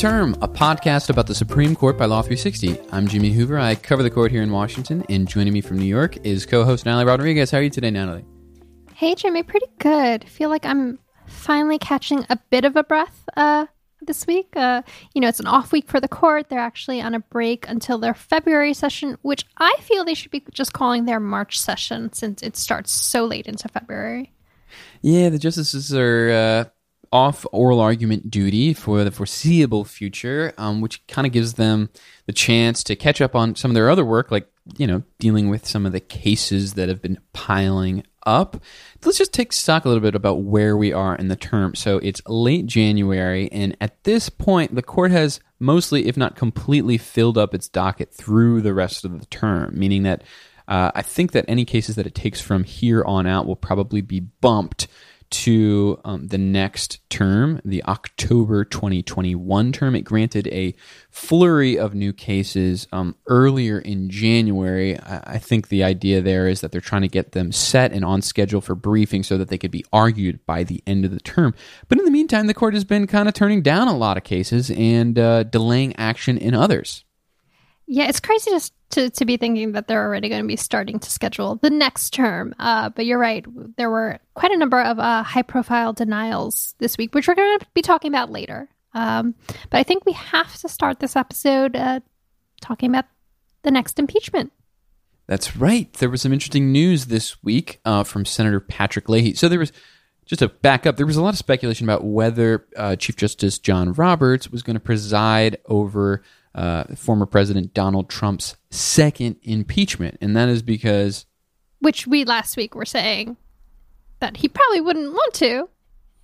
Welcome to The Term, a podcast about the Supreme Court by Law 360. I'm Jimmy Hoover. I cover the court here in Washington, and joining me from New York is co host Natalie Rodriguez. How are you today, Natalie? Hey, Jimmy, pretty good. feel like I'm finally catching a bit of a breath uh, this week. Uh, you know, it's an off week for the court. They're actually on a break until their February session, which I feel they should be just calling their March session since it starts so late into February. Yeah, the justices are uh, off oral argument duty for the foreseeable future, um, which kind of gives them the chance to catch up on some of their other work, like, you know, dealing with some of the cases that have been piling up. Let's just take stock a little bit about where we are in the term. So it's late January, and at this point, the court has mostly, if not completely, filled up its docket through the rest of the term, meaning that uh, I think that any cases that it takes from here on out will probably be bumped to um, the next term, the October 2021 term. It granted a flurry of new cases um, earlier in January. I, I think the idea there is that they're trying to get them set and on schedule for briefing so that they could be argued by the end of the term. But in the meantime, the court has been kind of turning down a lot of cases and uh, delaying action in others. Yeah, it's crazy just to, to be thinking that they're already going to be starting to schedule the next term. Uh, but you're right. There were quite a number of uh, high profile denials this week, which we're going to be talking about later. Um, but I think we have to start this episode uh, talking about the next impeachment. That's right. There was some interesting news this week uh, from Senator Patrick Leahy. So there was just to back up, there was a lot of speculation about whether uh, Chief Justice John Roberts was going to preside over uh, former President Donald Trump's second impeachment, and that is because which we last week were saying that he probably wouldn't want to,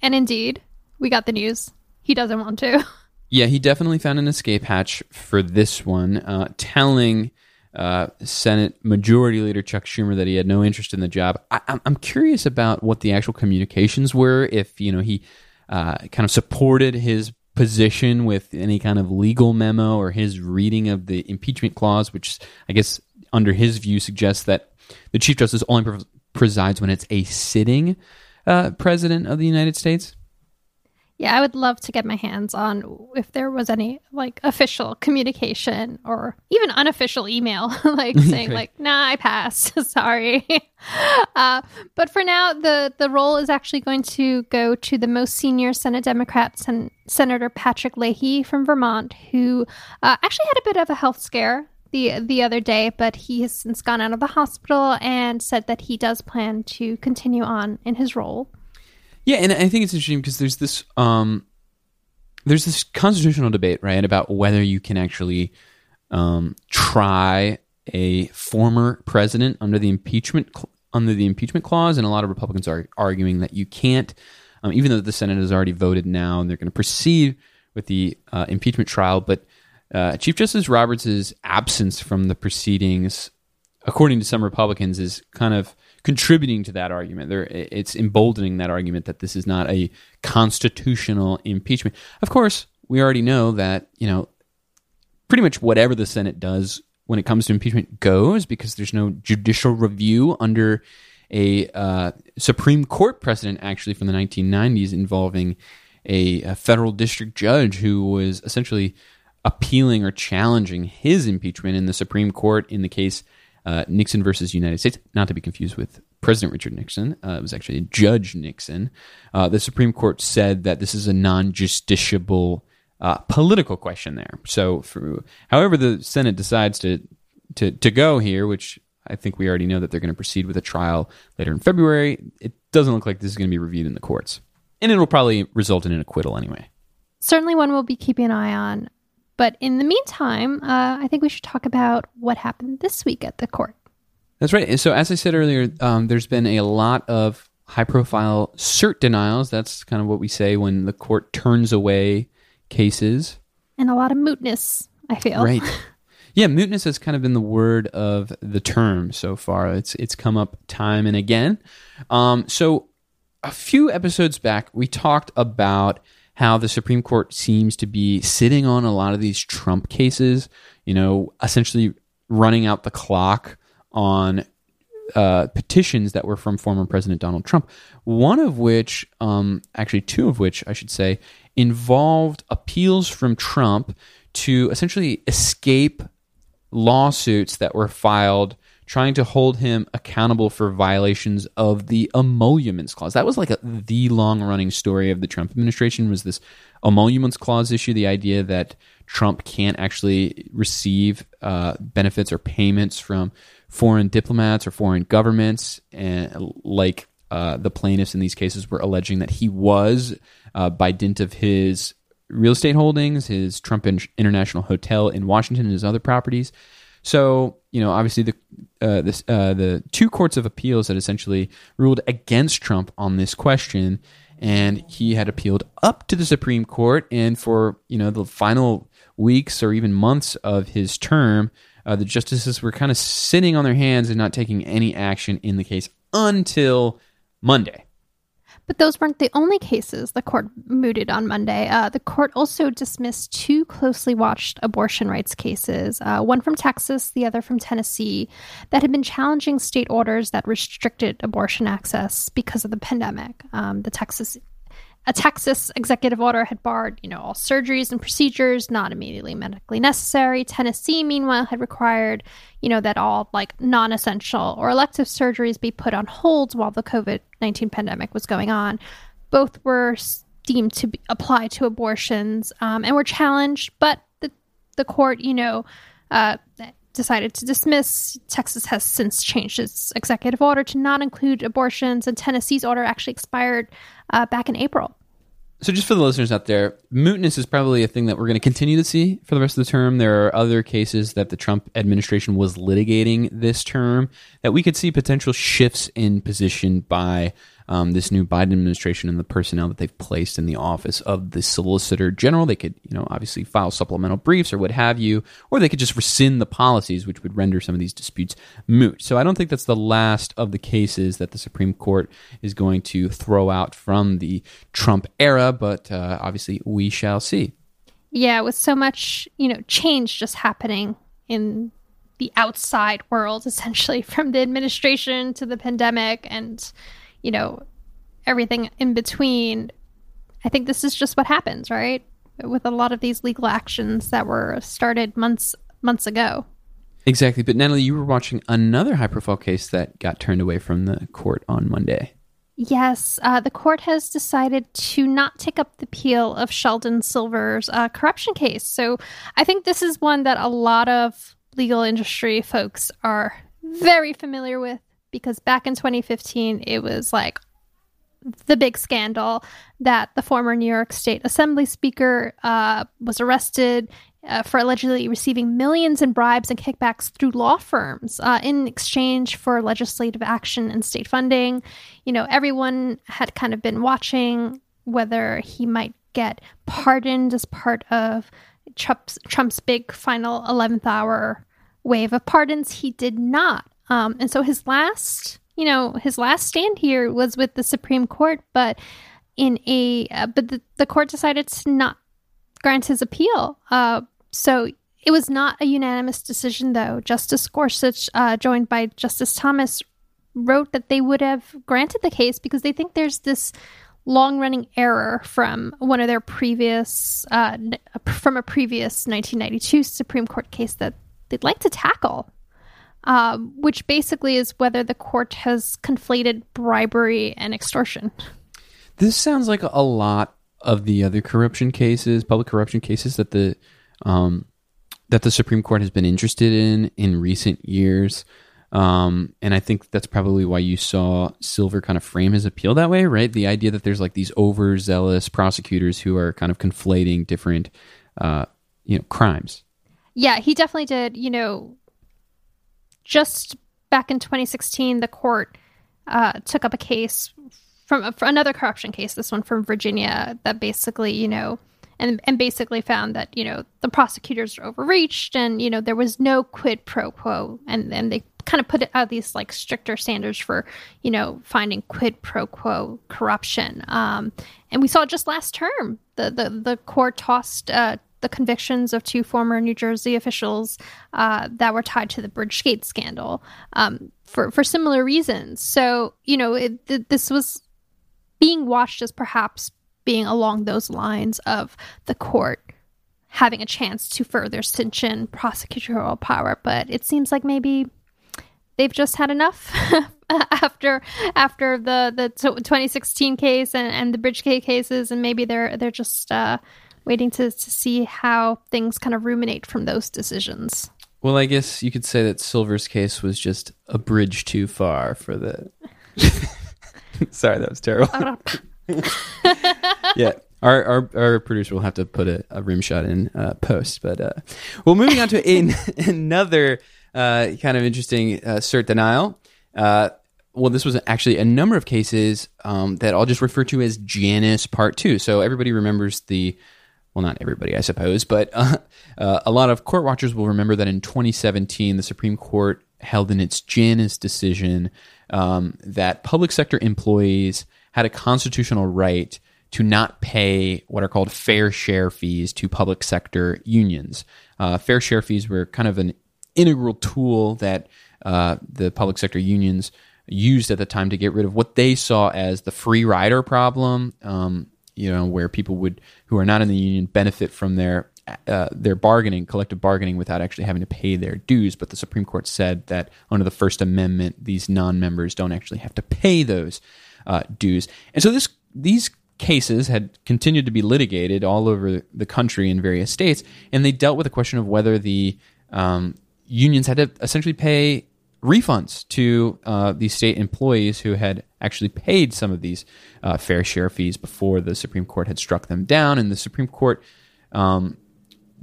and indeed, we got the news he doesn't want to. Yeah, he definitely found an escape hatch for this one, uh, telling uh, Senate Majority Leader Chuck Schumer that he had no interest in the job. I, am curious about what the actual communications were. If you know he uh, kind of supported his position with any kind of legal memo or his reading of the impeachment clause, which I guess under his view suggests that the Chief Justice only presides when it's a sitting uh, president of the United States. Yeah, I would love to get my hands on if there was any like official communication or even unofficial email, like saying like, "Nah, I passed. Sorry." uh, but for now, the the role is actually going to go to the most senior Senate Democrat, Sen- Senator Patrick Leahy from Vermont, who uh, actually had a bit of a health scare the the other day, but he has since gone out of the hospital and said that he does plan to continue on in his role. Yeah, and I think it's interesting because there's this um, there's this constitutional debate, right, about whether you can actually um, try a former president under the impeachment under the impeachment clause, and a lot of Republicans are arguing that you can't, um, even though the Senate has already voted now and they're going to proceed with the uh, impeachment trial, but uh, Chief Justice Roberts' absence from the proceedings, according to some Republicans, is kind of contributing to that argument. There, it's emboldening that argument that this is not a constitutional impeachment. Of course, we already know that you know pretty much whatever the Senate does when it comes to impeachment goes because there's no judicial review under a uh, Supreme Court precedent actually from the 1990s involving a, a federal district judge who was essentially appealing or challenging his impeachment in the Supreme Court in the case uh, Nixon versus United States, not to be confused with President Richard Nixon. Uh, it was actually Judge Nixon. Uh, the Supreme Court said that this is a non justiciable uh, political question there. So, for, however, the Senate decides to, to, to go here, which I think we already know that they're going to proceed with a trial later in February, it doesn't look like this is going to be reviewed in the courts. And it'll probably result in an acquittal anyway. Certainly, one we'll be keeping an eye on. But in the meantime, uh, I think we should talk about what happened this week at the court. That's right. So, as I said earlier, um, there's been a lot of high profile cert denials. That's kind of what we say when the court turns away cases. And a lot of mootness, I feel. Right. Yeah, mootness has kind of been the word of the term so far. It's it's come up time and again. Um, so a few episodes back, we talked about how the Supreme Court seems to be sitting on a lot of these Trump cases, you know, essentially running out the clock on uh, petitions that were from former President Donald Trump. One of which, um, actually, two of which, I should say, involved appeals from Trump to essentially escape lawsuits that were filed trying to hold him accountable for violations of the emoluments clause. That was like a, the long running story of the Trump administration was this emoluments clause issue, the idea that Trump can't actually receive uh, benefits or payments from foreign diplomats or foreign governments, and like uh, the plaintiffs in these cases were alleging that he was, uh, by dint of his real estate holdings, his Trump International Hotel in Washington, and his other properties. So, you know, obviously the uh, this, uh, the two courts of appeals that essentially ruled against Trump on this question, and he had appealed up to the Supreme Court. And for you know the final weeks or even months of his term, uh, the justices were kind of sitting on their hands and not taking any action in the case until Monday. But those weren't the only cases the court mooted on Monday. Uh, the court also dismissed two closely watched abortion rights cases, uh, one from Texas, the other from Tennessee, that had been challenging state orders that restricted abortion access because of the pandemic. Um, the Texas a Texas executive order had barred, you know, all surgeries and procedures not immediately medically necessary. Tennessee, meanwhile, had required, you know, that all like non-essential or elective surgeries be put on hold while the COVID-19 pandemic was going on. Both were deemed to be, apply to abortions um, and were challenged, but the the court, you know, uh, decided to dismiss. Texas has since changed its executive order to not include abortions, and Tennessee's order actually expired uh, back in April. So, just for the listeners out there, mootness is probably a thing that we're going to continue to see for the rest of the term. There are other cases that the Trump administration was litigating this term that we could see potential shifts in position by um, this new Biden administration and the personnel that they've placed in the office of the Solicitor General. They could, you know, obviously file supplemental briefs or what have you, or they could just rescind the policies, which would render some of these disputes moot. So I don't think that's the last of the cases that the Supreme Court is going to throw out from the Trump era, but uh, obviously we shall see. Yeah, with so much, you know, change just happening in the outside world, essentially, from the administration to the pandemic and you know, everything in between. I think this is just what happens, right? With a lot of these legal actions that were started months months ago. Exactly. But Natalie, you were watching another high profile case that got turned away from the court on Monday. Yes, uh, the court has decided to not take up the appeal of Sheldon Silver's uh, corruption case. So I think this is one that a lot of legal industry folks are very familiar with because back in 2015, it was like the big scandal that the former New York State Assembly Speaker uh, was arrested uh, for allegedly receiving millions in bribes and kickbacks through law firms uh, in exchange for legislative action and state funding. You know, everyone had kind of been watching whether he might get pardoned as part of Trump's, Trump's big final 11th hour wave of pardons. He did not. Um, and so his last, you know, his last stand here was with the Supreme Court, but in a, uh, but the, the court decided to not grant his appeal. Uh, so it was not a unanimous decision, though. Justice Gorsuch, uh, joined by Justice Thomas, wrote that they would have granted the case because they think there's this long running error from one of their previous, uh, from a previous 1992 Supreme Court case that they'd like to tackle um, which basically is whether the court has conflated bribery and extortion. This sounds like a lot of the other corruption cases, public corruption cases that the um, that the Supreme Court has been interested in in recent years. Um, and I think that's probably why you saw Silver kind of frame his appeal that way, right? The idea that there's like these overzealous prosecutors who are kind of conflating different, uh, you know, crimes. Yeah, he definitely did. You know, just back in 2016, the court uh, took up a case from, another corruption case, this one from Virginia, that basically, you know, and and basically found that you know the prosecutors overreached, and you know there was no quid pro quo, and then they kind of put out these like stricter standards for you know finding quid pro quo corruption. Um, and we saw just last term the the the court tossed uh, the convictions of two former New Jersey officials uh, that were tied to the Bridgegate scandal um, for for similar reasons. So you know, it, th- this was being watched as perhaps being along those lines of the court having a chance to further cinch in prosecutorial power. But it seems like maybe they've just had enough after after the the 2016 case and, and the Bridgegate cases, and maybe they're they're just uh, waiting to, to see how things kind of ruminate from those decisions. Well, I guess you could say that Silver's case was just a bridge too far for the. Sorry, that was terrible. yeah, our, our, our producer will have to put a, a rim shot in uh, post. But uh, well, moving on to in, another uh, kind of interesting uh, cert denial. Uh, well, this was actually a number of cases um, that I'll just refer to as Janus Part Two. So everybody remembers the well, not everybody, I suppose, but uh, uh, a lot of court watchers will remember that in 2017, the Supreme Court held in its Janus decision um, that public sector employees had a constitutional right to not pay what are called fair share fees to public sector unions. Uh, fair share fees were kind of an integral tool that uh, the public sector unions used at the time to get rid of what they saw as the free rider problem. Um, you know, where people would who are not in the union benefit from their uh, their bargaining, collective bargaining, without actually having to pay their dues. But the Supreme Court said that under the First Amendment, these non-members don't actually have to pay those uh, dues. And so this these cases had continued to be litigated all over the country in various states, and they dealt with the question of whether the um, unions had to essentially pay refunds to uh, these state employees who had actually paid some of these uh, fair share fees before the Supreme Court had struck them down. And the Supreme Court um,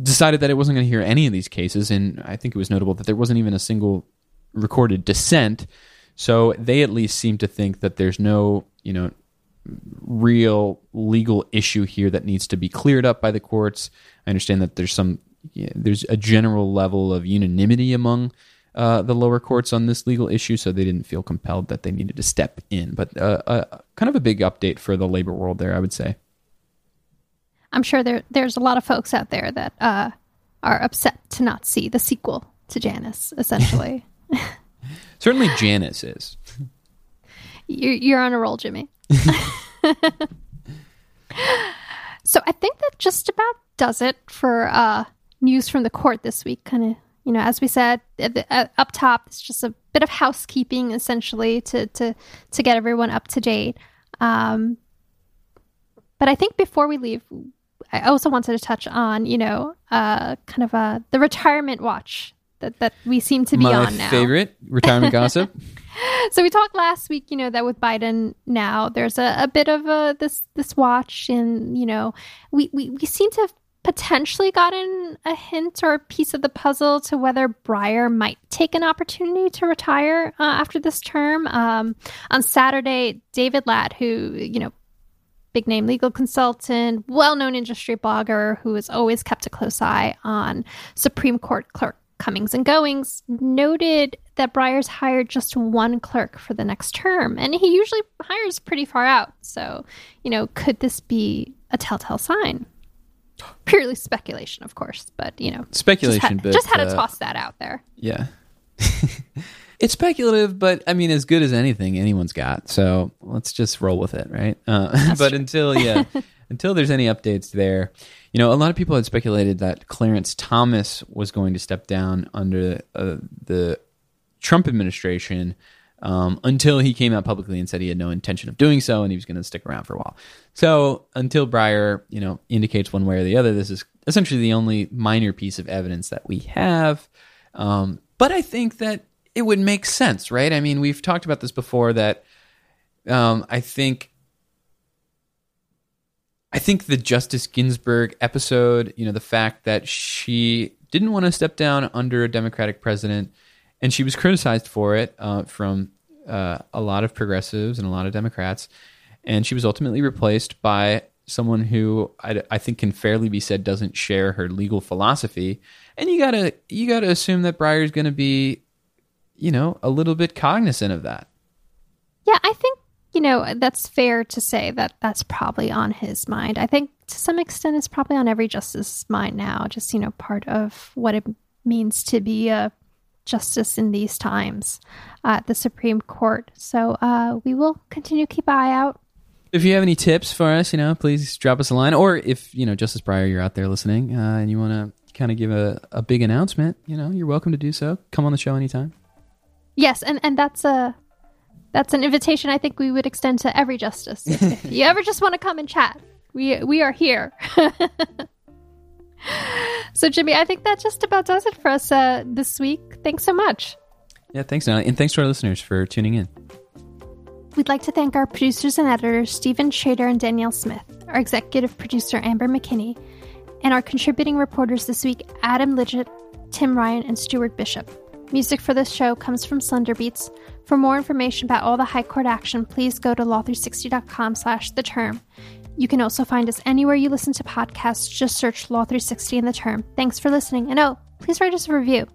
decided that it wasn't going to hear any of these cases. And I think it was notable that there wasn't even a single recorded dissent. So they at least seem to think that there's no, you know, real legal issue here that needs to be cleared up by the courts. I understand that there's some, there's a general level of unanimity among uh, the lower courts on this legal issue, so they didn't feel compelled that they needed to step in. But uh, uh, kind of a big update for the labor world there, I would say. I'm sure there there's a lot of folks out there that uh, are upset to not see the sequel to Janus, Essentially, certainly Janus is. You're, you're on a roll, Jimmy. so I think that just about does it for uh, news from the court this week. Kind of you know, as we said uh, up top, it's just a bit of housekeeping essentially to to to get everyone up to date. Um, but I think before we leave, I also wanted to touch on, you know, uh, kind of uh, the retirement watch that, that we seem to be My on now. favorite retirement gossip. so we talked last week, you know, that with Biden now, there's a, a bit of a this this watch, and you know, we, we we seem to have potentially gotten a hint or a piece of the puzzle to whether Breyer might take an opportunity to retire uh, after this term. Um, on Saturday, David Lat, who, you know, big name legal consultant, well known industry blogger who has always kept a close eye on Supreme Court clerk comings and goings, noted that Breyer's hired just one clerk for the next term. And he usually hires pretty far out. So, you know, could this be a telltale sign? purely speculation, of course, but you know, speculation. Just had, but just had to uh, toss that out there. Yeah, it's speculative, but I mean, as good as anything anyone's got. So let's just roll with it, right? Uh, but true. until yeah, until there's any updates there, you know, a lot of people had speculated that Clarence Thomas was going to step down under uh, the Trump administration um, until he came out publicly and said he had no intention of doing so and he was going to stick around for a while. So until Breyer, you know, indicates one way or the other, this is essentially the only minor piece of evidence that we have. Um, but I think that it would make sense, right? I mean, we've talked about this before that um, I think I think the Justice Ginsburg episode, you know, the fact that she didn't want to step down under a Democratic president and she was criticized for it uh, from uh, a lot of progressives and a lot of Democrats, and she was ultimately replaced by someone who I, I, think can fairly be said doesn't share her legal philosophy. And you gotta you gotta assume that Breyer's going to be, you know, a little bit cognizant of that. Yeah, I think you know, that's fair to say that that's probably on his mind. I think to some extent it's probably on every justice's mind now, just, you know, part of what it means to be a justice in these times at the Supreme Court. So uh, we will continue to keep an eye out. If you have any tips for us, you know, please drop us a line. Or if, you know, Justice Breyer, you're out there listening uh, and you want to kind of give a, a big announcement, you know, you're welcome to do so. Come on the show anytime. Yes, and, and that's a that's an invitation I think we would extend to every justice. if you ever just want to come and chat, we we are here. so Jimmy, I think that just about does it for us uh, this week. Thanks so much. Yeah, thanks, Natalie. And thanks to our listeners for tuning in. We'd like to thank our producers and editors, Stephen Schrader and Danielle Smith, our executive producer, Amber McKinney, and our contributing reporters this week, Adam Lidgett, Tim Ryan, and Stuart Bishop. Music for this show comes from Slender Beats. For more information about all the High Court action, please go to law360.com slash the term. You can also find us anywhere you listen to podcasts. Just search Law 360 in the term. Thanks for listening. And oh, please write us a review.